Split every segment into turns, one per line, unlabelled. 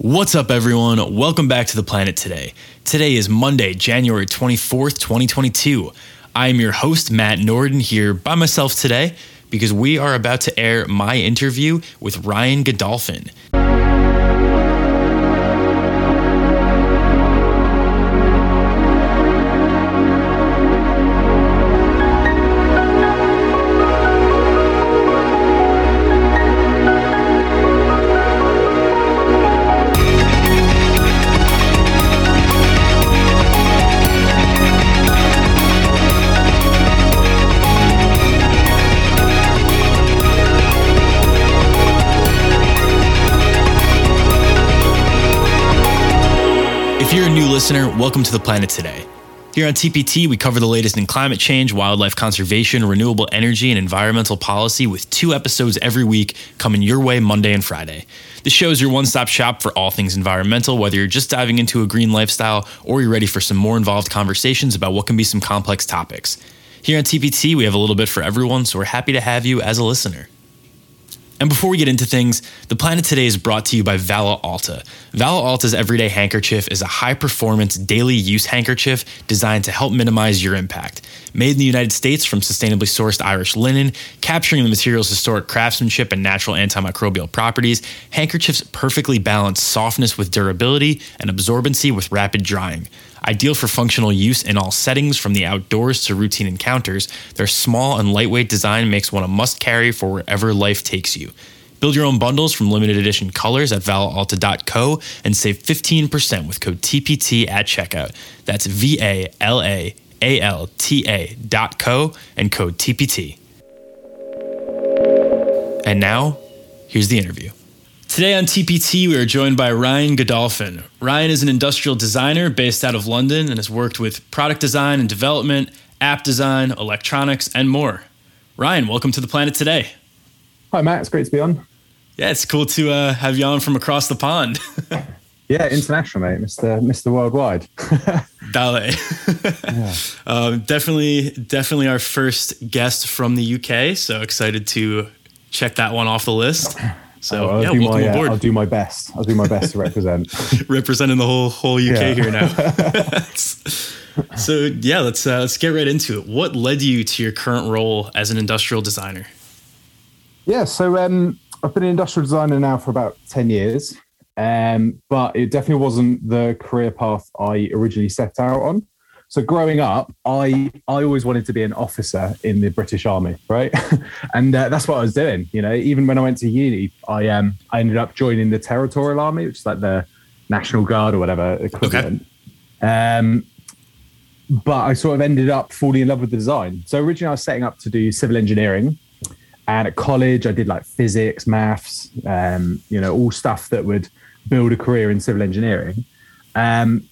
What's up, everyone? Welcome back to the planet today. Today is Monday, January 24th, 2022. I am your host, Matt Norden, here by myself today because we are about to air my interview with Ryan Godolphin. New listener, welcome to the planet today. Here on TPT, we cover the latest in climate change, wildlife conservation, renewable energy, and environmental policy with two episodes every week coming your way Monday and Friday. The show is your one stop shop for all things environmental, whether you're just diving into a green lifestyle or you're ready for some more involved conversations about what can be some complex topics. Here on TPT, we have a little bit for everyone, so we're happy to have you as a listener. And before we get into things, the planet today is brought to you by Vala Alta. Vala Alta's everyday handkerchief is a high performance daily use handkerchief designed to help minimize your impact. Made in the United States from sustainably sourced Irish linen, capturing the material's historic craftsmanship and natural antimicrobial properties, handkerchiefs perfectly balance softness with durability and absorbency with rapid drying. Ideal for functional use in all settings, from the outdoors to routine encounters, their small and lightweight design makes one a must carry for wherever life takes you. Build your own bundles from limited edition colors at valalta.co and save 15% with code TPT at checkout. That's V A L A A L T A dot co and code TPT. And now, here's the interview. Today on TPT, we are joined by Ryan Godolphin. Ryan is an industrial designer based out of London and has worked with product design and development, app design, electronics, and more. Ryan, welcome to the planet today.
Hi, Matt. It's great to be on.
Yeah, it's cool to uh, have you on from across the pond.
yeah, international, mate. Mr. Mr. Worldwide.
Ballet. yeah. um, definitely, definitely our first guest from the UK. So excited to check that one off the list. So
oh,
yeah,
welcome
my, aboard.
Uh, I'll do my best. I'll do my best to represent.
Representing the whole whole UK yeah. here now. so yeah, let's uh, let's get right into it. What led you to your current role as an industrial designer?
Yeah, so um, I've been an industrial designer now for about ten years, um, but it definitely wasn't the career path I originally set out on. So growing up, I I always wanted to be an officer in the British Army, right? and uh, that's what I was doing. You know, even when I went to uni, I um I ended up joining the Territorial Army, which is like the National Guard or whatever equivalent. Okay. Um, but I sort of ended up falling in love with the design. So originally, I was setting up to do civil engineering, and at college, I did like physics, maths, um, you know, all stuff that would build a career in civil engineering. Um,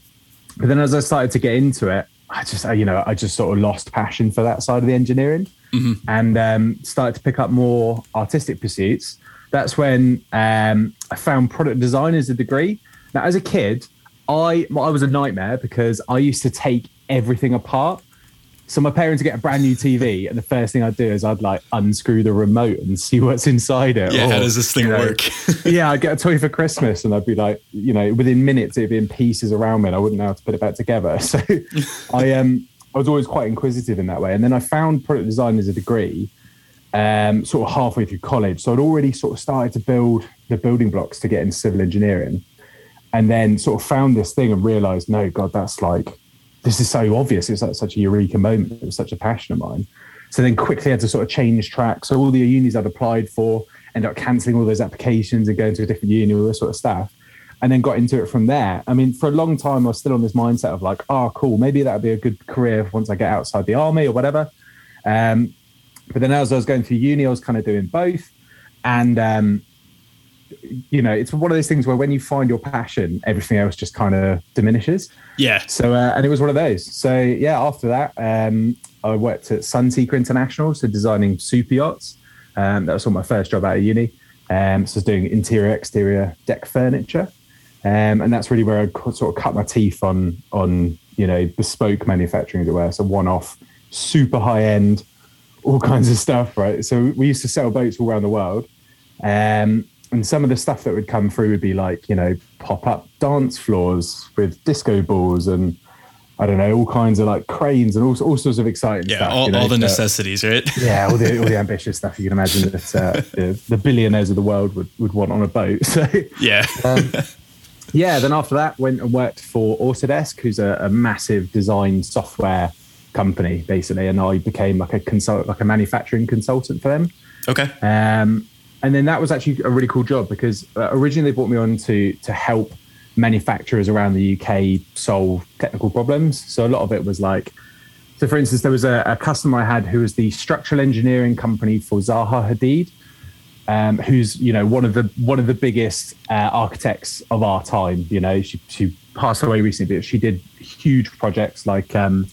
but then as I started to get into it, I just, you know, I just sort of lost passion for that side of the engineering mm-hmm. and um, started to pick up more artistic pursuits. That's when um, I found product design as a degree. Now, as a kid, I I was a nightmare because I used to take everything apart. So my parents get a brand new TV, and the first thing I'd do is I'd like unscrew the remote and see what's inside it.
Yeah, or, how does this thing you know, work?
yeah, I'd get a toy for Christmas, and I'd be like, you know, within minutes it'd be in pieces around me, and I wouldn't know how to put it back together. So I um I was always quite inquisitive in that way, and then I found product design as a degree, um, sort of halfway through college. So I'd already sort of started to build the building blocks to get into civil engineering, and then sort of found this thing and realized, no, God, that's like this is so obvious. It's like such a eureka moment. It was such a passion of mine. So then quickly had to sort of change track. So all the unis I'd applied for, ended up cancelling all those applications and going to a different uni, all this sort of stuff. And then got into it from there. I mean, for a long time, I was still on this mindset of like, oh, cool, maybe that would be a good career once I get outside the army or whatever. Um, but then as I was going through uni, I was kind of doing both. And um, you know, it's one of those things where when you find your passion, everything else just kind of diminishes.
Yeah.
So, uh, and it was one of those. So, yeah, after that, um, I worked at Sunseeker International, so designing super yachts. Um, that was my first job out of uni. Um, so, I was doing interior, exterior deck furniture. Um, and that's really where I sort of cut my teeth on, on you know, bespoke manufacturing, as it were. So, one off, super high end, all kinds of stuff, right? So, we used to sell boats all around the world. Um, and some of the stuff that would come through would be like, you know, pop up dance floors with disco balls and I don't know, all kinds of like cranes and all, all sorts of exciting
yeah,
stuff.
all,
you know,
all the necessities, right?
yeah, all the all the ambitious stuff you can imagine that uh, the, the billionaires of the world would, would want on a boat. So
yeah.
um, yeah, then after that, went and worked for Autodesk, who's a, a massive design software company, basically, and I became like a consult, like a manufacturing consultant for them.
okay.
Um, and then that was actually a really cool job because uh, originally they brought me on to to help manufacturers around the UK solve technical problems. So a lot of it was like, so for instance, there was a, a customer I had who was the structural engineering company for Zaha Hadid, um, who's you know one of the one of the biggest uh, architects of our time. You know, she she passed away recently, but she did huge projects like um,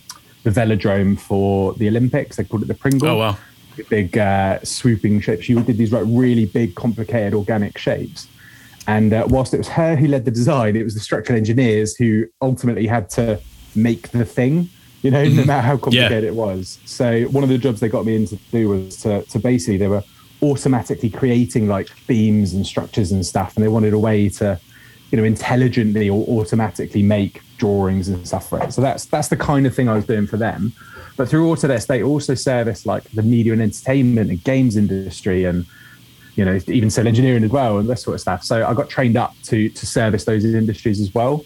the velodrome for the Olympics. They called it the Pringle
Oh wow.
Big uh, swooping shapes. She did these like really big, complicated organic shapes. And uh, whilst it was her who led the design, it was the structural engineers who ultimately had to make the thing. You know, no matter how complicated it was. So one of the jobs they got me in to do was to, to basically they were automatically creating like beams and structures and stuff, and they wanted a way to, you know, intelligently or automatically make drawings and stuff for it. So that's that's the kind of thing I was doing for them. But through Autodesk, they also service like the media and entertainment and games industry and you know even civil engineering as well and that sort of stuff. So I got trained up to to service those industries as well,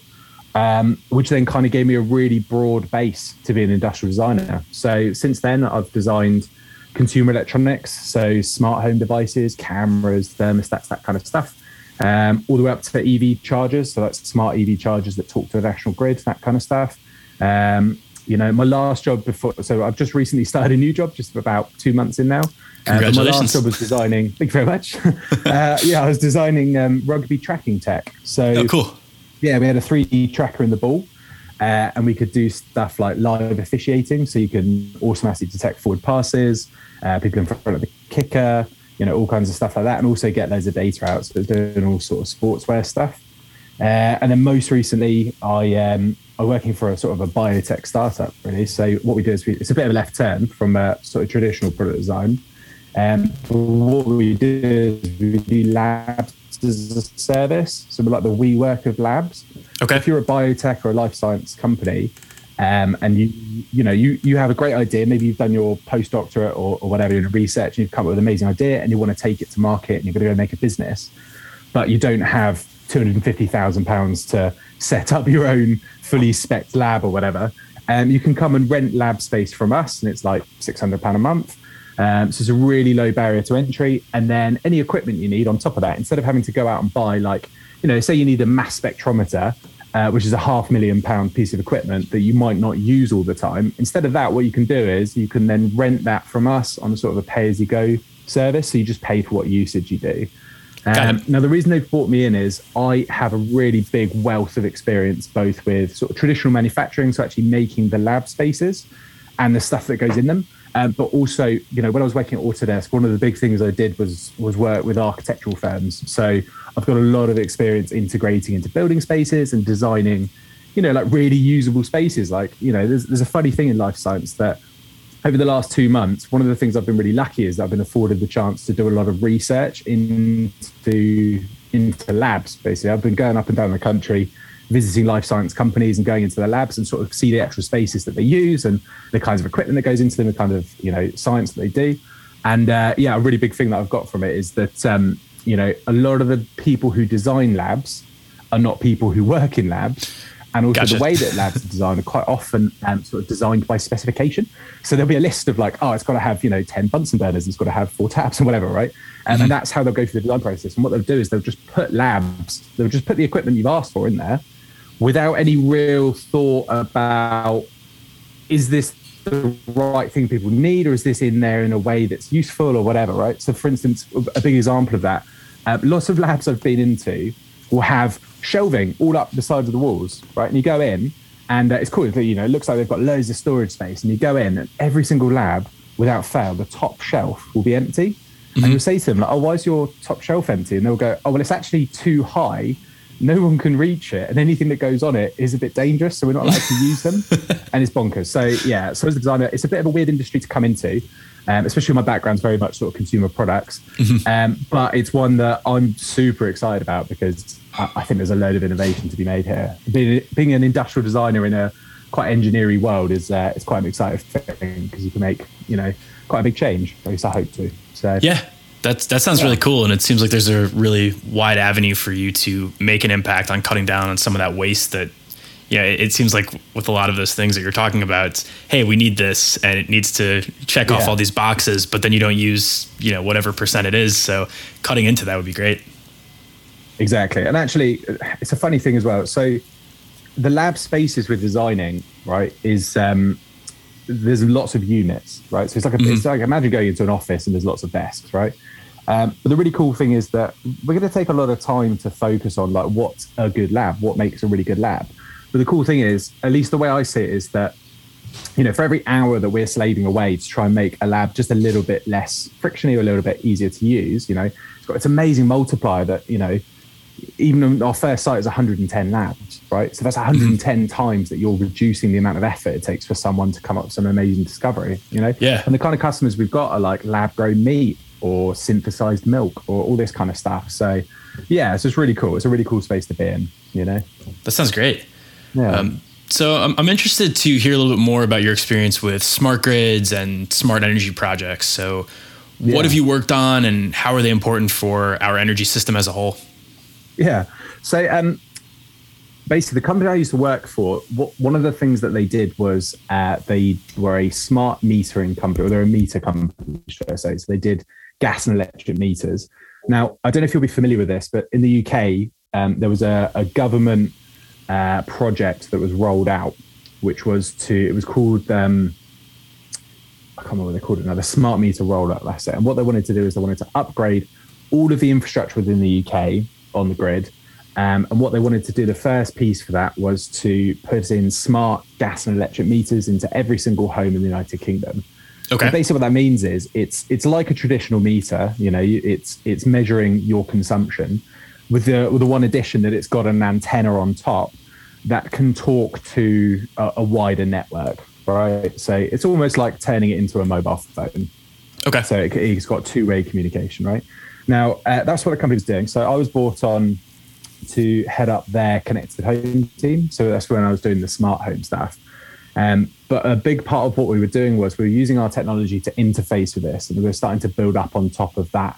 um, which then kind of gave me a really broad base to be an industrial designer. So since then, I've designed consumer electronics, so smart home devices, cameras, thermostats, that kind of stuff. Um, all the way up to EV chargers, so that's smart EV chargers that talk to the national grid, that kind of stuff. Um, you know, my last job before, so I've just recently started a new job, just about two months in now. Uh, my last job was designing. Thank you very much. uh, yeah, I was designing um, rugby tracking tech. So
Oh cool.
yeah, we had a 3D tracker in the ball, uh, and we could do stuff like live officiating. So you can automatically detect forward passes, uh, people in front of the kicker, you know, all kinds of stuff like that, and also get loads of data out. So doing all sort of sportswear stuff. Uh, and then most recently, I um, I'm working for a sort of a biotech startup, really. So what we do is we, it's a bit of a left turn from a sort of traditional product design. Um, what we do is we do labs as a service. So we're like the WeWork of labs.
Okay.
If you're a biotech or a life science company, um, and you you know you you have a great idea, maybe you've done your postdoctorate or, or whatever in research, and you've come up with an amazing idea, and you want to take it to market, and you're going to go make a business, but you don't have two hundred and fifty thousand pounds to set up your own fully spec lab or whatever. Um, you can come and rent lab space from us, and it's like six hundred pound a month. Um, so it's a really low barrier to entry. And then any equipment you need on top of that, instead of having to go out and buy, like, you know, say you need a mass spectrometer, uh, which is a half million pound piece of equipment that you might not use all the time. Instead of that, what you can do is you can then rent that from us on a sort of a pay as you go service. So you just pay for what usage you do. Um, now, the reason they've brought me in is I have a really big wealth of experience, both with sort of traditional manufacturing, so actually making the lab spaces and the stuff that goes in them. Um, but also, you know, when I was working at Autodesk, one of the big things I did was was work with architectural firms. So I've got a lot of experience integrating into building spaces and designing, you know, like really usable spaces. Like, you know, there's there's a funny thing in life science that over the last two months, one of the things I've been really lucky is that I've been afforded the chance to do a lot of research into into labs. Basically, I've been going up and down the country, visiting life science companies and going into their labs and sort of see the actual spaces that they use and the kinds of equipment that goes into them, the kind of you know science that they do. And uh, yeah, a really big thing that I've got from it is that um, you know a lot of the people who design labs are not people who work in labs. And also
Gotcha.
the way that labs are designed are quite often um, sort of designed by specification. So there'll be a list of like, oh, it's got to have you know ten Bunsen burners, it's got to have four taps and whatever, right? Um, And that's how they'll go through the design process. And what they'll do is they'll just put labs, they'll just put the equipment you've asked for in there, without any real thought about is this the right thing people need or is this in there in a way that's useful or whatever, right? So, for instance, a big example of that, uh, lots of labs I've been into will have shelving all up the sides of the walls, right? And you go in and uh, it's cool, you know, it looks like they've got loads of storage space. And you go in and every single lab, without fail, the top shelf will be empty. And you'll say to them, like, oh, why is your top shelf empty? And they'll go, oh, well, it's actually too high no one can reach it, and anything that goes on it is a bit dangerous, so we're not allowed to use them, and it's bonkers. So yeah, so as a designer, it's a bit of a weird industry to come into, um, especially my background's very much sort of consumer products. Mm-hmm. Um, but it's one that I'm super excited about because I, I, think there's a load of innovation to be made here. Being, being an industrial designer in a quite engineering world is uh, it's quite an exciting thing because you can make you know quite a big change. At least I hope to. So
yeah, that's that sounds yeah. really cool, and it seems like there's a really wide avenue for you to make an impact on cutting down on some of that waste that yeah, it seems like with a lot of those things that you're talking about, hey, we need this and it needs to check yeah. off all these boxes, but then you don't use, you know, whatever percent it is. So cutting into that would be great.
Exactly. And actually, it's a funny thing as well. So the lab spaces we're designing, right, is um, there's lots of units, right? So it's like, a, mm-hmm. it's like imagine going into an office and there's lots of desks, right? Um, but the really cool thing is that we're going to take a lot of time to focus on like what's a good lab, what makes a really good lab. But the cool thing is, at least the way I see it, is that you know, for every hour that we're slaving away to try and make a lab just a little bit less frictiony or a little bit easier to use, you know, it's got its amazing multiplier that, you know, even our first site is 110 labs, right? So that's 110 mm-hmm. times that you're reducing the amount of effort it takes for someone to come up with some amazing discovery, you know?
Yeah.
And the kind of customers we've got are like lab grown meat or synthesized milk or all this kind of stuff. So yeah, it's just really cool. It's a really cool space to be in, you know?
That sounds great. Yeah. Um, so I'm, I'm interested to hear a little bit more about your experience with smart grids and smart energy projects. So, what yeah. have you worked on, and how are they important for our energy system as a whole?
Yeah. So, um, basically, the company I used to work for, what, one of the things that they did was uh, they were a smart metering company, or they're a meter company, should I say? So they did gas and electric meters. Now, I don't know if you'll be familiar with this, but in the UK, um, there was a, a government uh, project that was rolled out, which was to it was called um, I can't remember what they called it now, the smart meter rollout. That's it. And what they wanted to do is they wanted to upgrade all of the infrastructure within the UK on the grid. Um, and what they wanted to do, the first piece for that was to put in smart gas and electric meters into every single home in the United Kingdom.
Okay. And
basically, what that means is it's it's like a traditional meter. You know, it's it's measuring your consumption, with the with the one addition that it's got an antenna on top that can talk to a, a wider network, right? So it's almost like turning it into a mobile phone.
Okay.
So it, has got two way communication, right? Now uh, that's what the company's doing. So I was brought on to head up their connected home team. So that's when I was doing the smart home stuff. Um, but a big part of what we were doing was we were using our technology to interface with this, and we were starting to build up on top of that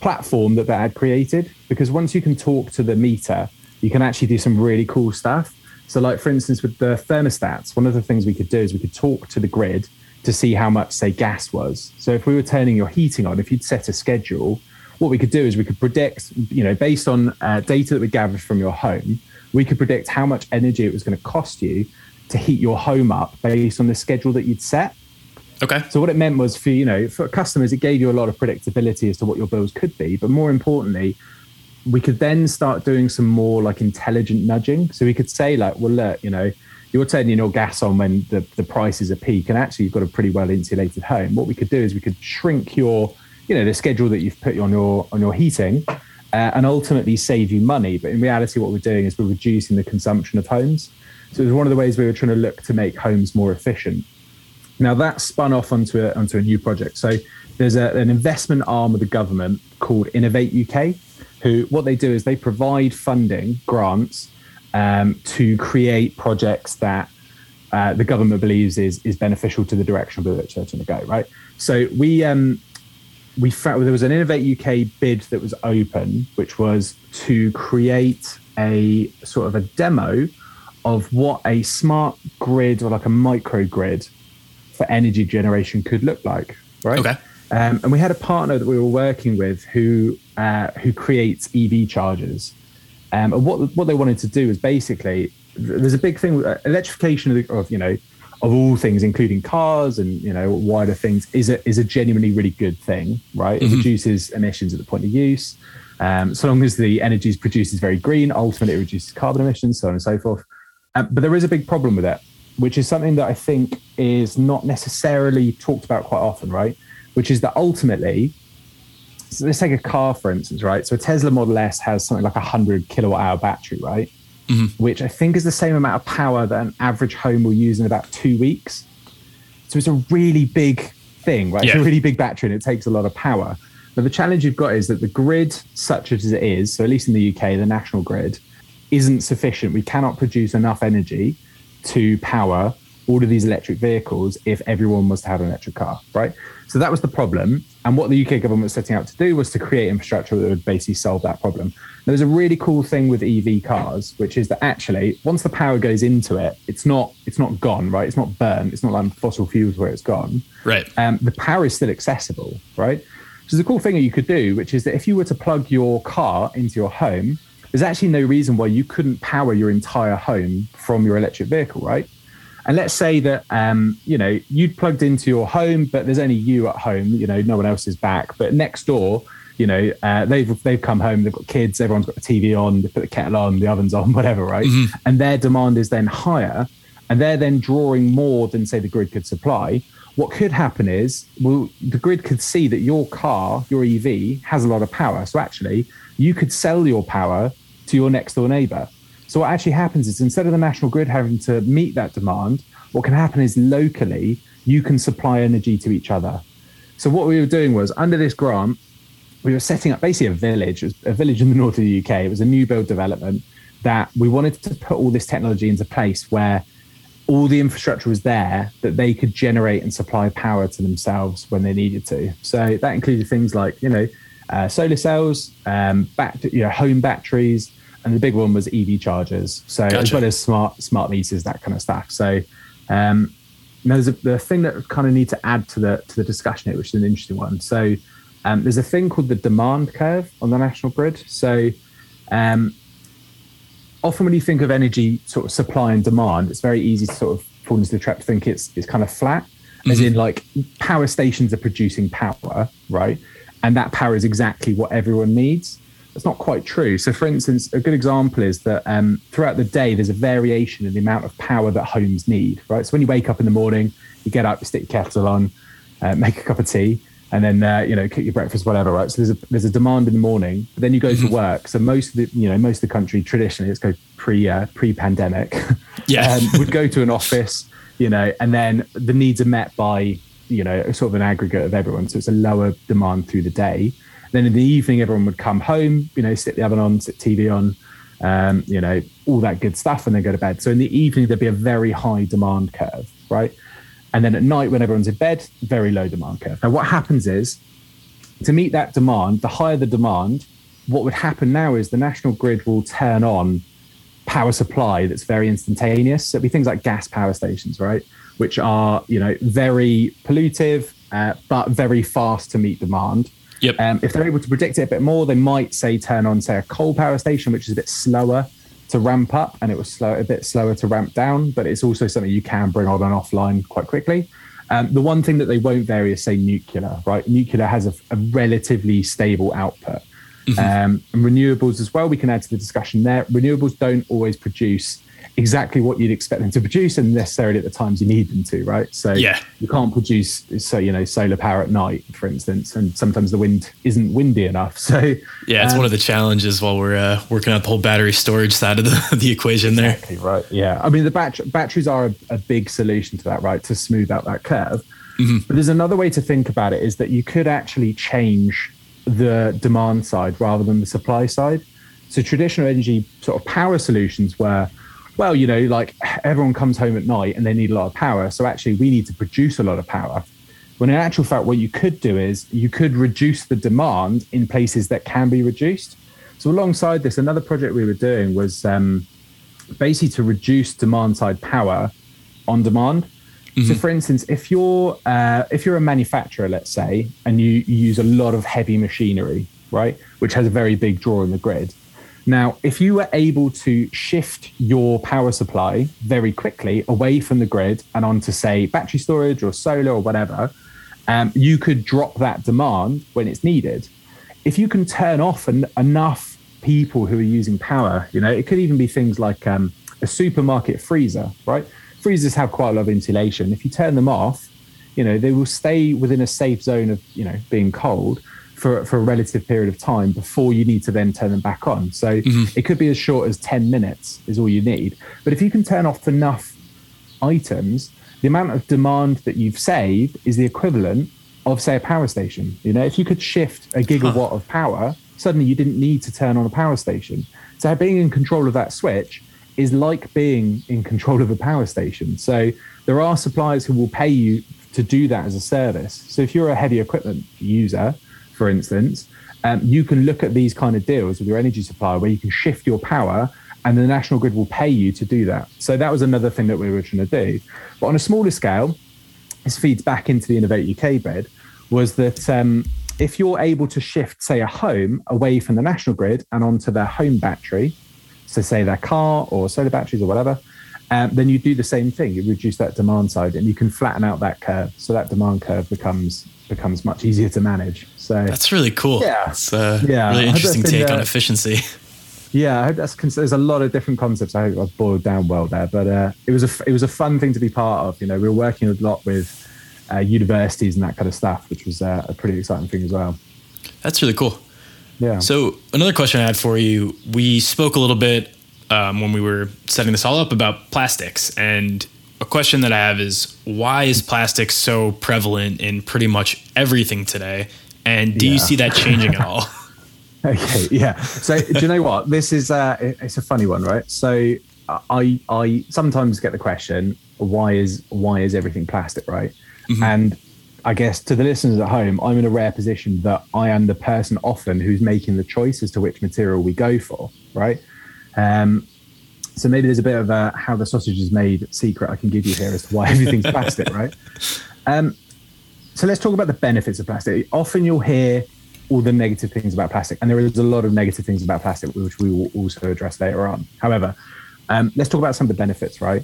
platform that they had created. Because once you can talk to the meter, you can actually do some really cool stuff. So, like for instance, with the thermostats, one of the things we could do is we could talk to the grid to see how much, say, gas was. So, if we were turning your heating on, if you'd set a schedule, what we could do is we could predict, you know, based on uh, data that we gathered from your home, we could predict how much energy it was going to cost you to heat your home up based on the schedule that you'd set.
Okay.
So what it meant was for you know for customers, it gave you a lot of predictability as to what your bills could be, but more importantly, we could then start doing some more like intelligent nudging. So we could say like, well, look, you know, you're turning your gas on when the, the prices are peak and actually you've got a pretty well insulated home. What we could do is we could shrink your, you know, the schedule that you've put on your on your heating uh, and ultimately save you money. But in reality, what we're doing is we're reducing the consumption of homes. So it was one of the ways we were trying to look to make homes more efficient. Now that spun off onto a, onto a new project. So there's a, an investment arm of the government called Innovate UK, who what they do is they provide funding grants um, to create projects that uh, the government believes is is beneficial to the direction of which they're going to go. Right. So we um, we found there was an Innovate UK bid that was open, which was to create a sort of a demo of what a smart grid or like a microgrid for energy generation could look like. Right.
Okay.
Um, and we had a partner that we were working with who uh, who creates EV chargers. Um, and what what they wanted to do is basically there's a big thing uh, electrification of, of, you know of all things, including cars and you know wider things, is a is a genuinely really good thing, right? It mm-hmm. reduces emissions at the point of use. Um, so long as the energy is produced is very green, ultimately it reduces carbon emissions, so on and so forth. Um, but there is a big problem with it, which is something that I think is not necessarily talked about quite often, right? which is that ultimately, so let's take a car for instance, right? So a Tesla Model S has something like a hundred kilowatt hour battery, right? Mm-hmm. Which I think is the same amount of power that an average home will use in about two weeks. So it's a really big thing, right? Yeah. It's a really big battery and it takes a lot of power. But the challenge you've got is that the grid, such as it is, so at least in the UK, the national grid, isn't sufficient. We cannot produce enough energy to power all of these electric vehicles if everyone was to have an electric car, right? So that was the problem. And what the UK government was setting out to do was to create infrastructure that would basically solve that problem. There's a really cool thing with EV cars, which is that actually once the power goes into it, it's not it's not gone, right? It's not burned. It's not like fossil fuels where it's gone.
Right.
Um, the power is still accessible, right? So there's a cool thing that you could do, which is that if you were to plug your car into your home, there's actually no reason why you couldn't power your entire home from your electric vehicle, right? And let's say that um, you know you'd plugged into your home, but there's only you at home. You know, no one else is back. But next door, you know, uh, they've they've come home. They've got kids. Everyone's got the TV on. They put the kettle on. The oven's on. Whatever, right? Mm-hmm. And their demand is then higher, and they're then drawing more than say the grid could supply. What could happen is, well, the grid could see that your car, your EV, has a lot of power. So actually, you could sell your power to your next door neighbor so what actually happens is instead of the national grid having to meet that demand, what can happen is locally you can supply energy to each other. So what we were doing was under this grant, we were setting up basically a village, a village in the north of the UK. It was a new build development that we wanted to put all this technology into place where all the infrastructure was there that they could generate and supply power to themselves when they needed to. So that included things like, you know, uh, solar cells, um, back, you know, home batteries, and the big one was EV chargers. So gotcha. as well as smart smart meters, that kind of stuff. So um, there's a, the thing that kind of need to add to the to the discussion here, which is an interesting one. So um, there's a thing called the demand curve on the national grid. So um, often when you think of energy sort of supply and demand, it's very easy to sort of fall into the trap to think it's it's kind of flat, mm-hmm. as in like power stations are producing power, right? And that power is exactly what everyone needs that's not quite true. So, for instance, a good example is that um, throughout the day, there's a variation in the amount of power that homes need, right? So, when you wake up in the morning, you get up, you stick your kettle on, uh, make a cup of tea, and then uh, you know cook your breakfast, whatever, right? So there's a there's a demand in the morning, but then you go mm-hmm. to work. So most of the you know most of the country traditionally, let's go pre uh, pre pandemic,
yeah,
um, would go to an office, you know, and then the needs are met by you know sort of an aggregate of everyone. So it's a lower demand through the day. Then in the evening, everyone would come home, you know, sit the oven on, sit TV on, um, you know, all that good stuff, and then go to bed. So in the evening, there'd be a very high demand curve, right? And then at night, when everyone's in bed, very low demand curve. Now, what happens is to meet that demand, the higher the demand, what would happen now is the national grid will turn on power supply that's very instantaneous. So it'd be things like gas power stations, right? Which are, you know, very pollutive, uh, but very fast to meet demand.
Yep.
Um, if they're able to predict it a bit more, they might say turn on, say, a coal power station, which is a bit slower to ramp up and it was slow, a bit slower to ramp down, but it's also something you can bring on and offline quite quickly. Um, the one thing that they won't vary is, say, nuclear, right? Nuclear has a, a relatively stable output. Mm-hmm. Um, and renewables as well, we can add to the discussion there. Renewables don't always produce exactly what you'd expect them to produce and necessarily at the times you need them to, right? So
yeah.
you can't produce so you know solar power at night, for instance, and sometimes the wind isn't windy enough. So
yeah, it's um, one of the challenges while we're uh, working on the whole battery storage side of the, the equation there.
Exactly right. Yeah, I mean the bat- batteries are a, a, big solution to that, right? To smooth out that curve. Mm-hmm. But there's another way to think about it is that you could actually change the demand side rather than the supply side. So traditional energy sort of power solutions were well, you know, like everyone comes home at night and they need a lot of power. So actually, we need to produce a lot of power. When in actual fact, what you could do is you could reduce the demand in places that can be reduced. So alongside this, another project we were doing was um, basically to reduce demand side power on demand. Mm-hmm. So, for instance, if you're uh, if you're a manufacturer, let's say, and you, you use a lot of heavy machinery, right, which has a very big draw in the grid, now, if you were able to shift your power supply very quickly away from the grid and onto, say, battery storage or solar or whatever, um, you could drop that demand when it's needed. If you can turn off enough people who are using power, you know, it could even be things like um, a supermarket freezer, right? Freezers have quite a lot of insulation. If you turn them off, you know, they will stay within a safe zone of, you know, being cold for, for a relative period of time before you need to then turn them back on. So mm-hmm. it could be as short as 10 minutes is all you need. But if you can turn off enough items, the amount of demand that you've saved is the equivalent of, say, a power station. You know, if you could shift a gigawatt huh. of power, suddenly you didn't need to turn on a power station. So being in control of that switch is like being in control of a power station. So there are suppliers who will pay you to do that as a service. So if you're a heavy equipment user, for instance, um, you can look at these kind of deals with your energy supplier where you can shift your power and the national grid will pay you to do that. So that was another thing that we were trying to do. But on a smaller scale, this feeds back into the Innovate UK bid, was that um, if you're able to shift, say, a home away from the national grid and onto their home battery, so say their car or solar batteries or whatever, um, then you do the same thing. You reduce that demand side and you can flatten out that curve. So that demand curve becomes becomes much easier to manage. So
that's really cool. Yeah, it's a yeah, really interesting take on efficiency.
Yeah, I hope that's there's a lot of different concepts. I hope I've boiled down well there, but uh, it was a it was a fun thing to be part of. You know, we were working a lot with uh, universities and that kind of stuff, which was uh, a pretty exciting thing as well.
That's really cool. Yeah. So another question I had for you: We spoke a little bit um, when we were setting this all up about plastics, and a question that I have is why is plastic so prevalent in pretty much everything today? And do yeah. you see that changing at all?
Okay, yeah. So do you know what? This is uh, it's a funny one, right? So I I sometimes get the question, why is why is everything plastic, right? Mm-hmm. And I guess to the listeners at home, I'm in a rare position that I am the person often who's making the choice as to which material we go for, right? Um, so maybe there's a bit of a how the sausage is made secret I can give you here as to why everything's plastic, right? Um, so let's talk about the benefits of plastic. Often you'll hear all the negative things about plastic. And there is a lot of negative things about plastic, which we will also address later on. However, um, let's talk about some of the benefits, right?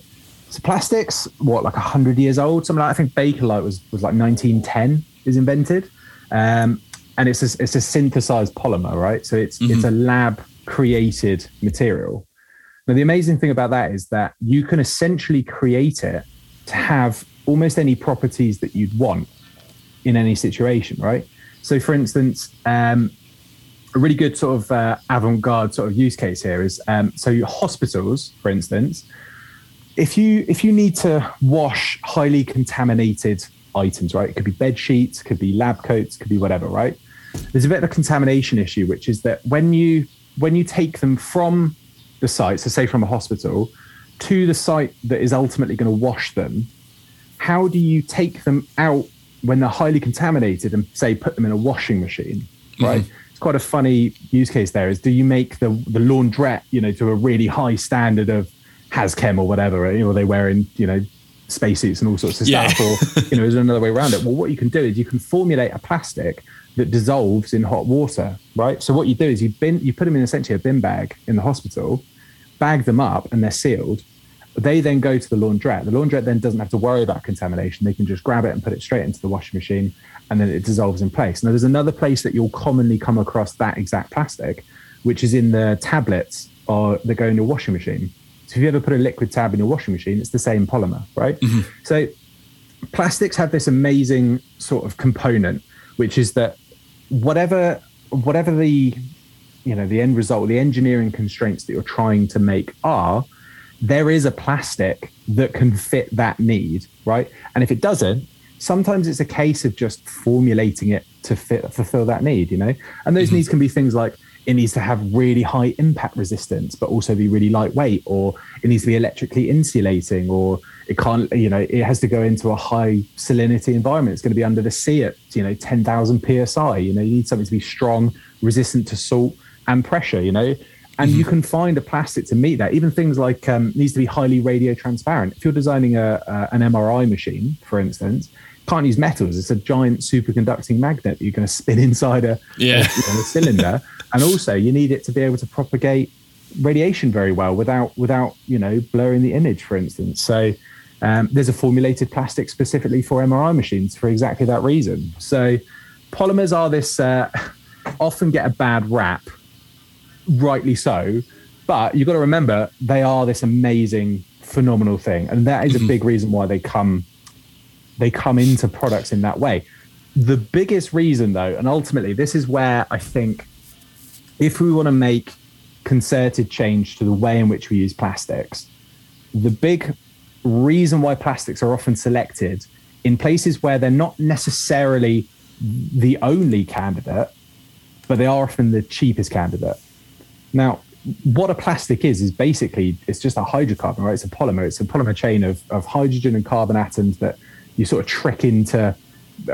So plastics, what, like 100 years old? Something like, I think Bakelite was, was like 1910 is invented. Um, and it's a, it's a synthesized polymer, right? So it's, mm-hmm. it's a lab created material. Now, the amazing thing about that is that you can essentially create it to have almost any properties that you'd want in any situation, right? So, for instance, um, a really good sort of uh, avant-garde sort of use case here is um, so hospitals, for instance, if you if you need to wash highly contaminated items, right? It could be bed sheets, could be lab coats, could be whatever, right? There's a bit of a contamination issue, which is that when you when you take them from the site, so say from a hospital, to the site that is ultimately going to wash them, how do you take them out when they're highly contaminated and say put them in a washing machine, mm-hmm. right? Mm-hmm. It's quite a funny use case there is do you make the the laundrette, you know, to a really high standard of Hazchem or whatever, you know, they wearing, you know, spacesuits and all sorts of yeah. stuff, or you know, is there another way around it? Well, what you can do is you can formulate a plastic that dissolves in hot water, right? So what you do is you bin you put them in essentially a bin bag in the hospital, bag them up, and they're sealed, they then go to the laundrette. The laundrette then doesn't have to worry about contamination. They can just grab it and put it straight into the washing machine and then it dissolves in place. Now, there's another place that you'll commonly come across that exact plastic, which is in the tablets or that go in your washing machine. So if you ever put a liquid tab in your washing machine, it's the same polymer, right? Mm-hmm. So plastics have this amazing sort of component, which is that whatever whatever the you know the end result, the engineering constraints that you're trying to make are, there is a plastic that can fit that need, right? And if it doesn't, sometimes it's a case of just formulating it to fit, fulfill that need, you know? And those mm-hmm. needs can be things like it needs to have really high impact resistance, but also be really lightweight, or it needs to be electrically insulating, or it can't, you know, it has to go into a high salinity environment. It's going to be under the sea at, you know, 10,000 psi. You know, you need something to be strong, resistant to salt and pressure, you know? And you mm-hmm. can find a plastic to meet that. Even things like um, needs to be highly radio transparent. If you're designing a, a, an MRI machine, for instance, can't use metals. It's a giant superconducting magnet that you're going to spin inside a, yeah. a, you know, a cylinder, and also you need it to be able to propagate radiation very well without without you know blurring the image, for instance. So um, there's a formulated plastic specifically for MRI machines for exactly that reason. So polymers are this uh, often get a bad rap rightly so. But you've got to remember they are this amazing, phenomenal thing, and that is a mm-hmm. big reason why they come they come into products in that way. The biggest reason, though, and ultimately, this is where I think if we want to make concerted change to the way in which we use plastics, the big reason why plastics are often selected in places where they're not necessarily the only candidate, but they are often the cheapest candidate. Now, what a plastic is is basically it's just a hydrocarbon, right? It's a polymer. It's a polymer chain of, of hydrogen and carbon atoms that you sort of trick into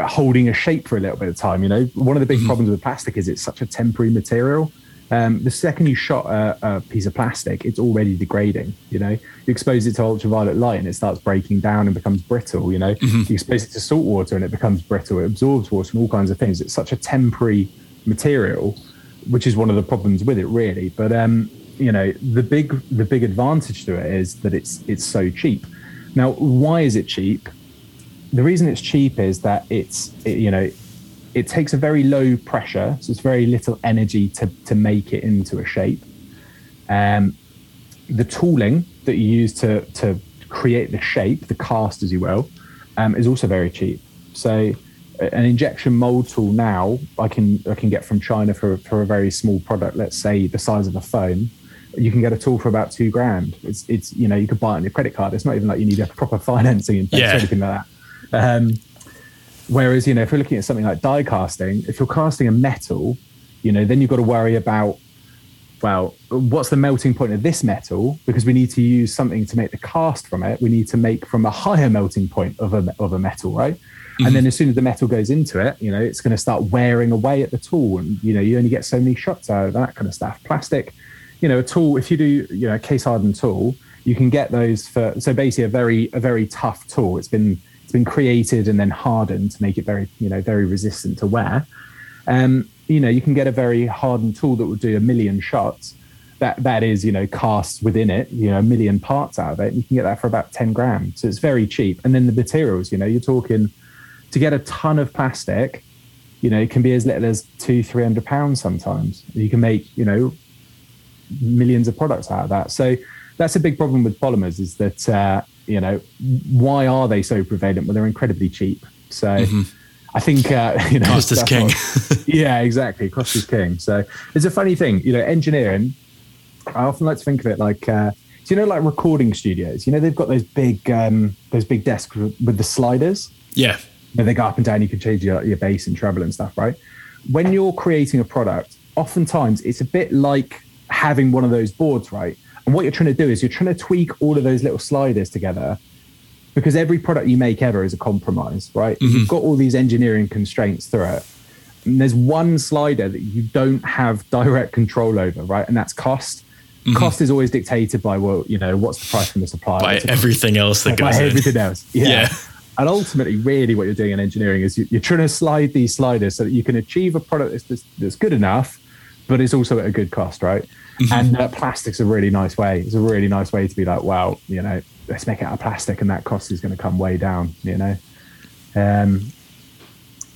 holding a shape for a little bit of time. You know, one of the big mm-hmm. problems with plastic is it's such a temporary material. Um, the second you shot a, a, piece of plastic, it's already degrading. You know, you expose it to ultraviolet light and it starts breaking down and becomes brittle. You know, mm-hmm. you expose it to salt water and it becomes brittle. It absorbs water and all kinds of things. It's such a temporary material, which is one of the problems with it, really. But um, you know, the big the big advantage to it is that it's it's so cheap. Now, why is it cheap? The reason it's cheap is that it's it, you know it takes a very low pressure, so it's very little energy to, to make it into a shape. Um, the tooling that you use to, to create the shape, the cast, as you will, um, is also very cheap. So an injection mold tool now I can I can get from China for, for a very small product, let's say the size of a phone. You can get a tool for about two grand. It's it's you know you could buy it on your credit card. It's not even like you need a proper financing in place yeah. or anything like that. Um, Whereas, you know, if you're looking at something like die casting, if you're casting a metal, you know, then you've got to worry about, well, what's the melting point of this metal? Because we need to use something to make the cast from it. We need to make from a higher melting point of a, of a metal, right? Mm-hmm. And then as soon as the metal goes into it, you know, it's going to start wearing away at the tool. And, you know, you only get so many shots out of that kind of stuff. Plastic, you know, a tool, if you do, you know, a case hardened tool, you can get those for, so basically a very, a very tough tool. It's been, it's been created and then hardened to make it very, you know, very resistant to wear. Um, you know, you can get a very hardened tool that will do a million shots. That that is, you know, cast within it, you know, a million parts out of it. You can get that for about 10 grand. So it's very cheap. And then the materials, you know, you're talking to get a ton of plastic, you know, it can be as little as two, three hundred pounds sometimes. You can make, you know, millions of products out of that. So that's a big problem with polymers is that uh, you know, why are they so prevalent? Well, they're incredibly cheap. So mm-hmm. I think, uh, you know,
cost is king.
What, yeah, exactly. Cost is king. So it's a funny thing, you know, engineering, I often like to think of it like, uh, do you know, like recording studios, you know, they've got those big, um, those big desks with the sliders.
Yeah.
Where they go up and down, you can change your, your bass and treble and stuff, right? When you're creating a product, oftentimes it's a bit like having one of those boards, right? And what you're trying to do is you're trying to tweak all of those little sliders together because every product you make ever is a compromise, right? Mm-hmm. You've got all these engineering constraints through it. And there's one slider that you don't have direct control over, right? And that's cost. Mm-hmm. Cost is always dictated by, well, you know, what's the price from the supplier?
By everything else that goes
by in. everything else. Yeah. yeah. And ultimately, really, what you're doing in engineering is you, are trying to slide these sliders so that you can achieve a product that's, that's good enough, but it's also at a good cost, right? Mm-hmm. And uh, plastic's a really nice way. It's a really nice way to be like, wow, you know, let's make it out of plastic, and that cost is going to come way down. You know, um,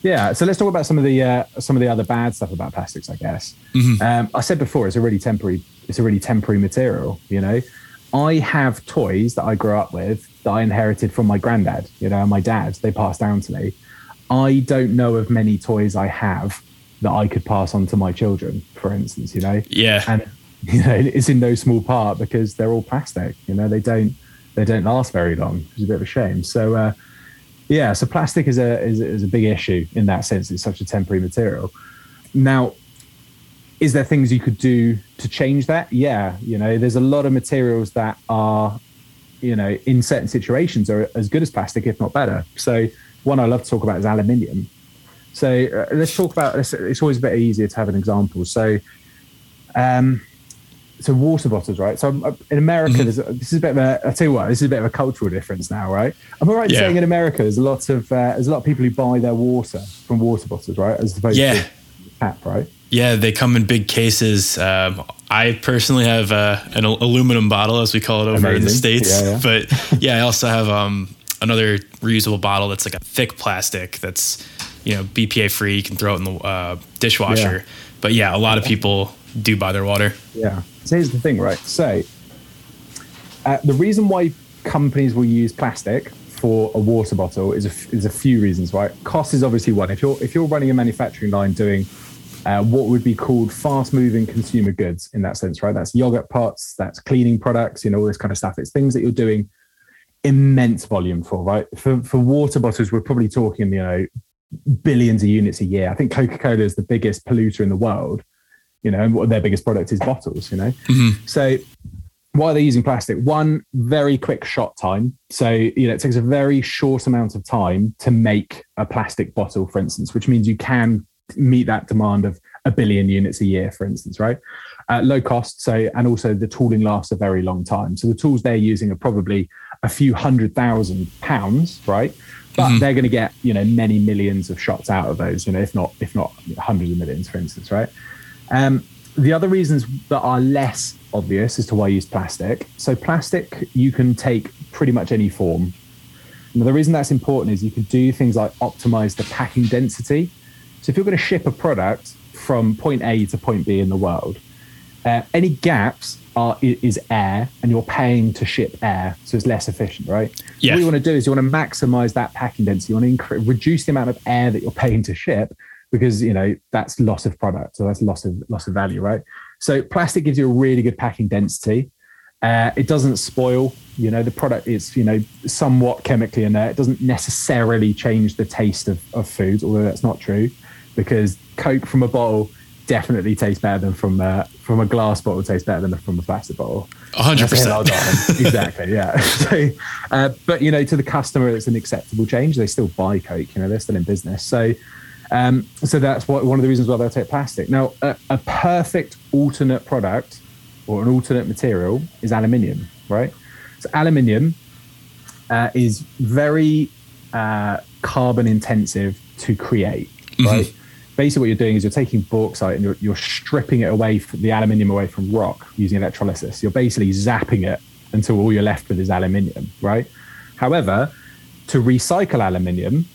yeah. So let's talk about some of the uh, some of the other bad stuff about plastics. I guess mm-hmm. um, I said before, it's a really temporary. It's a really temporary material. You know, I have toys that I grew up with that I inherited from my granddad. You know, my dad. They passed down to me. I don't know of many toys I have that I could pass on to my children, for instance, you know?
Yeah.
And you know, it's in no small part because they're all plastic. You know, they don't they don't last very long. It's a bit of a shame. So uh, yeah, so plastic is a is, is a big issue in that sense. It's such a temporary material. Now, is there things you could do to change that? Yeah, you know, there's a lot of materials that are, you know, in certain situations are as good as plastic, if not better. So one I love to talk about is aluminium. So uh, let's talk about. It's always a bit easier to have an example. So, um, so water bottles, right? So uh, in America, mm-hmm. this is a bit of a. I tell you what, this is a bit of a cultural difference now, right? Am I right yeah. saying in America there's a lot of uh, there's a lot of people who buy their water from water bottles, right? As opposed yeah. to tap, right?
Yeah, they come in big cases. Um, I personally have uh, an aluminum bottle, as we call it over Amazing. in the states. Yeah, yeah. But yeah, I also have um, another reusable bottle that's like a thick plastic that's you know BPA free. You can throw it in the uh, dishwasher. But yeah, a lot of people do buy their water.
Yeah. So here's the thing, right? So uh, the reason why companies will use plastic for a water bottle is a, is a few reasons, right? Cost is obviously one. If you're if you're running a manufacturing line doing uh, what would be called fast moving consumer goods in that sense, right? That's yogurt pots, that's cleaning products, you know, all this kind of stuff. It's things that you're doing immense volume for, right? For, for water bottles, we're probably talking, you know, billions of units a year. I think Coca Cola is the biggest polluter in the world, you know, and what their biggest product is bottles, you know. Mm-hmm. So why are they using plastic? One, very quick shot time. So, you know, it takes a very short amount of time to make a plastic bottle, for instance, which means you can meet that demand of a billion units a year, for instance, right? Uh, low cost. So, and also the tooling lasts a very long time. So the tools they're using are probably a few hundred thousand pounds, right? But mm-hmm. they're going to get, you know, many millions of shots out of those, you know, if not, if not hundreds of millions, for instance, right? Um, the other reasons that are less obvious as to why I use plastic. So plastic you can take pretty much any form. Now, the reason that's important is you can do things like optimize the packing density. So if you're going to ship a product from point A to point B in the world, uh, any gaps are is air, and you're paying to ship air, so it's less efficient, right?
Yeah.
what you want to do is you want to maximize that packing density. You want to incre- reduce the amount of air that you're paying to ship because you know that's loss of product, so that's loss of loss of value, right? So plastic gives you a really good packing density. Uh, it doesn't spoil. You know, the product is, you know, somewhat chemically in there. It doesn't necessarily change the taste of, of food, although that's not true, because Coke from a bottle definitely tastes better than from a, from a glass bottle tastes better than from a plastic bottle.
hundred percent.
Exactly. Yeah. So, uh, but you know, to the customer, it's an acceptable change. They still buy Coke. You know, they're still in business. So, um, so that's what, one of the reasons why they'll take plastic. Now, a, a, perfect alternate product or an alternate material is aluminium, right? So aluminium uh, is very uh, carbon intensive to create, mm-hmm. Basically, what you're doing is you're taking bauxite and you're, you're stripping it away from the aluminium away from rock using electrolysis. You're basically zapping it until all you're left with is aluminium, right? However, to recycle aluminium,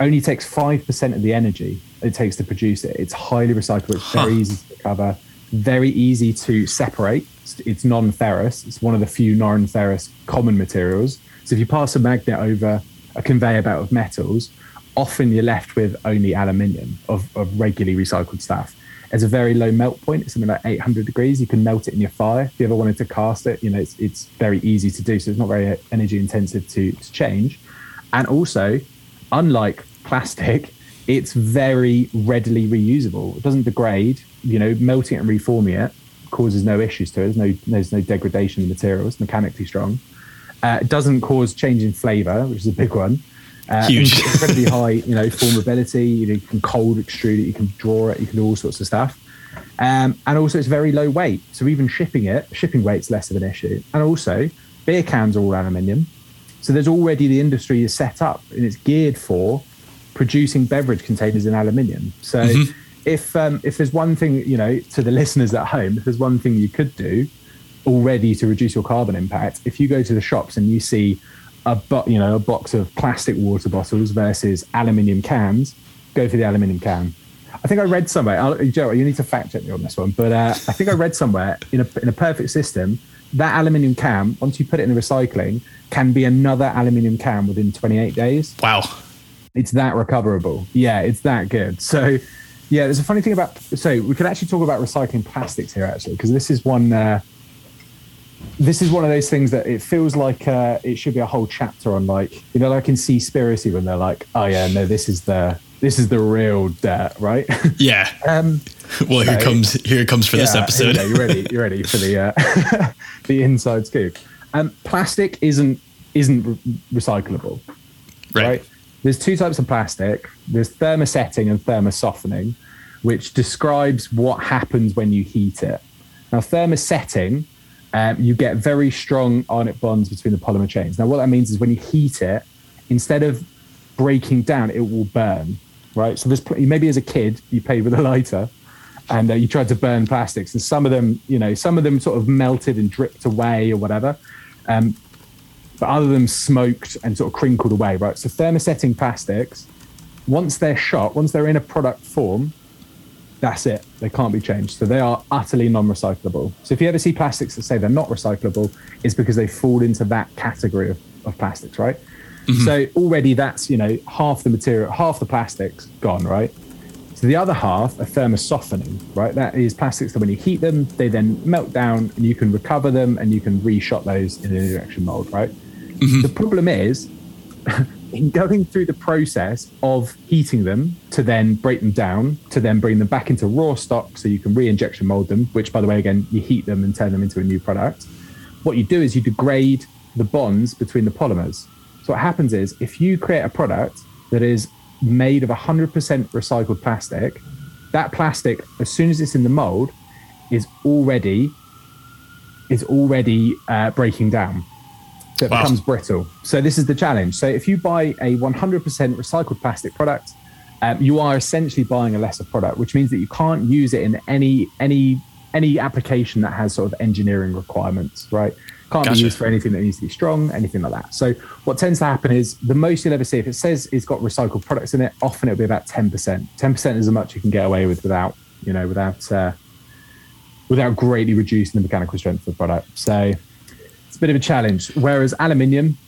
only takes 5% of the energy it takes to produce it. It's highly recyclable. It's very huh. easy to recover, very easy to separate. It's non ferrous. It's one of the few non ferrous common materials. So if you pass a magnet over a conveyor belt of metals, often you're left with only aluminium of, of regularly recycled stuff. It's a very low melt point. It's something like 800 degrees. You can melt it in your fire. If you ever wanted to cast it, you know, it's, it's very easy to do. So it's not very energy intensive to, to change. And also, unlike plastic, it's very readily reusable. It doesn't degrade. You know, melting it and reforming it causes no issues to it. There's no there's no degradation in the material. It's mechanically strong. Uh, it doesn't cause change in flavor, which is a big one.
Uh, Huge.
incredibly high, you know, formability. You, know, you can cold extrude it. You can draw it. You can do all sorts of stuff. Um, and also, it's very low weight. So even shipping it, shipping weight's less of an issue. And also, beer cans are all aluminium. So there's already the industry is set up and it's geared for producing beverage containers in aluminium. So mm-hmm. if um, if there's one thing you know to the listeners at home, if there's one thing you could do already to reduce your carbon impact, if you go to the shops and you see a bo- you know a box of plastic water bottles versus aluminium cans, go for the aluminium can. I think I read somewhere. I'll, Joe, you need to fact check me on this one, but uh, I think I read somewhere in a in a perfect system that aluminium can, once you put it in the recycling, can be another aluminium can within 28 days.
Wow.
It's that recoverable. Yeah, it's that good. So, yeah, there's a funny thing about. So we could actually talk about recycling plastics here, actually, because this is one. Uh, this is one of those things that it feels like uh, it should be a whole chapter on, like you know, like in Seaspiracy when they're like, "Oh yeah, no, this is the this is the real dirt, right?"
Yeah. um, well, here so, comes here comes for yeah, this episode.
you ready? You ready for the uh, the inside scoop? Um, plastic isn't isn't re- recyclable,
right? right?
There's two types of plastic. There's thermosetting and thermosoftening, which describes what happens when you heat it. Now, thermosetting, um, you get very strong ionic bonds between the polymer chains. Now, what that means is when you heat it, instead of breaking down, it will burn, right? So there's maybe as a kid you played with a lighter and uh, you tried to burn plastics, and some of them, you know, some of them sort of melted and dripped away or whatever. Um, but other than smoked and sort of crinkled away, right? So thermosetting plastics, once they're shot, once they're in a product form, that's it. They can't be changed. So they are utterly non-recyclable. So if you ever see plastics that say they're not recyclable, it's because they fall into that category of, of plastics, right? Mm-hmm. So already that's, you know, half the material, half the plastics gone, right? So the other half are thermosoftening, right? That is plastics that when you heat them, they then melt down and you can recover them and you can reshot those in an injection mold, right? The problem is, going through the process of heating them to then break them down, to then bring them back into raw stock so you can re injection mold them, which, by the way, again, you heat them and turn them into a new product. What you do is you degrade the bonds between the polymers. So, what happens is if you create a product that is made of 100% recycled plastic, that plastic, as soon as it's in the mold, is already is already uh, breaking down so it wow. becomes brittle. So this is the challenge. So if you buy a 100% recycled plastic product, um, you are essentially buying a lesser product, which means that you can't use it in any any any application that has sort of engineering requirements, right? Can't gotcha. be used for anything that needs to be strong, anything like that. So what tends to happen is the most you'll ever see if it says it's got recycled products in it, often it'll be about 10%. 10% is as much you can get away with without, you know, without uh, without greatly reducing the mechanical strength of the product. So bit of a challenge. Whereas aluminium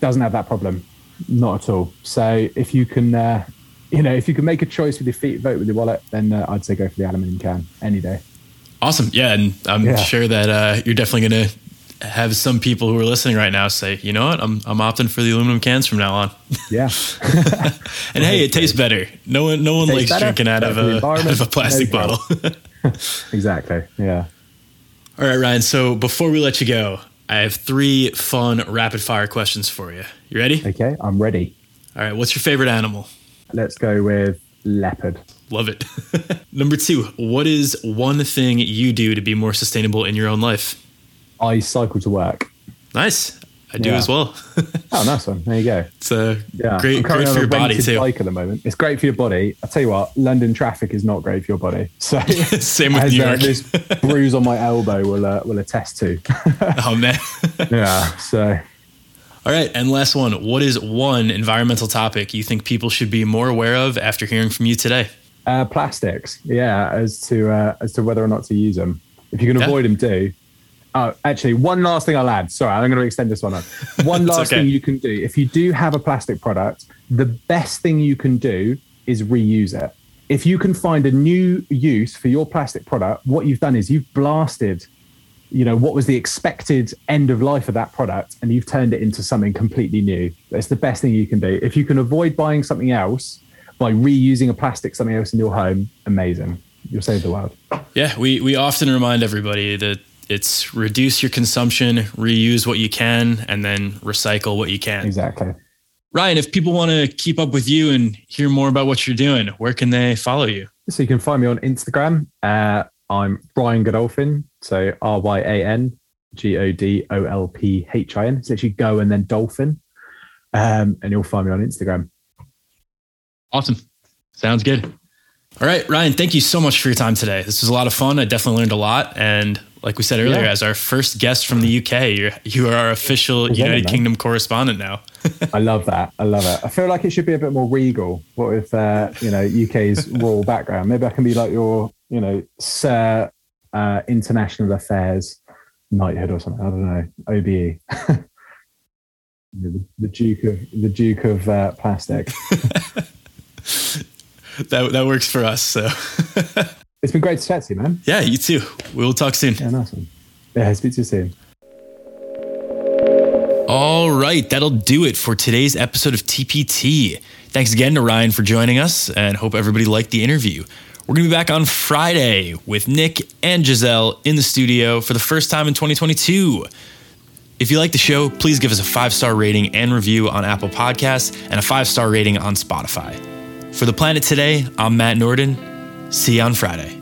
doesn't have that problem, not at all. So if you can, uh, you know, if you can make a choice with your feet, vote with your wallet, then uh, I'd say go for the aluminium can any day.
Awesome. Yeah, and I'm yeah. sure that uh, you're definitely going to have some people who are listening right now say, you know what, I'm I'm opting for the aluminum cans from now on.
Yeah.
and hey, it tastes better. No one no one likes better, drinking out of a out of a plastic bottle.
exactly. Yeah.
All right, Ryan. So before we let you go, I have three fun rapid fire questions for you. You ready?
Okay, I'm ready.
All right, what's your favorite animal?
Let's go with leopard.
Love it. Number two, what is one thing you do to be more sustainable in your own life?
I cycle to work.
Nice. I do yeah. as well.
oh, nice one. There you go.
It's a yeah. great, great for your body too.
Bike at the moment. It's great for your body. I tell you what, London traffic is not great for your body. So
same with as, New uh, York. Uh,
this bruise on my elbow will uh, will attest to.
oh man.
yeah. So.
All right, and last one. What is one environmental topic you think people should be more aware of after hearing from you today?
Uh, plastics. Yeah, as to uh, as to whether or not to use them. If you can yeah. avoid them, do. Oh, actually, one last thing I'll add. Sorry, I'm going to extend this one up. One last okay. thing you can do. If you do have a plastic product, the best thing you can do is reuse it. If you can find a new use for your plastic product, what you've done is you've blasted, you know, what was the expected end of life of that product and you've turned it into something completely new. That's the best thing you can do. If you can avoid buying something else by reusing a plastic something else in your home, amazing. You'll save the world.
Yeah, we, we often remind everybody that it's reduce your consumption, reuse what you can, and then recycle what you can.
Exactly.
Ryan, if people want to keep up with you and hear more about what you're doing, where can they follow you?
So you can find me on Instagram. Uh, I'm Ryan Godolphin. So R Y A N G O D O L P H I N. It's actually go and then dolphin. Um, and you'll find me on Instagram.
Awesome. Sounds good. All right, Ryan, thank you so much for your time today. This was a lot of fun. I definitely learned a lot. And like we said earlier, yeah. as our first guest from the UK, you're you are our official United Kingdom correspondent now.
I love that. I love it. I feel like it should be a bit more regal. What with uh, you know UK's royal background? Maybe I can be like your you know Sir uh, International Affairs knighthood or something. I don't know OBE. the, the, Duke of the Duke of uh, Plastic.
that that works for us. So.
It's been great to chat to you, man.
Yeah, you too. We'll talk soon.
Yeah, nice one. Yeah, speak to you soon.
All right, that'll do it for today's episode of TPT. Thanks again to Ryan for joining us and hope everybody liked the interview. We're going to be back on Friday with Nick and Giselle in the studio for the first time in 2022. If you like the show, please give us a five star rating and review on Apple Podcasts and a five star rating on Spotify. For the planet today, I'm Matt Norden. See you on Friday.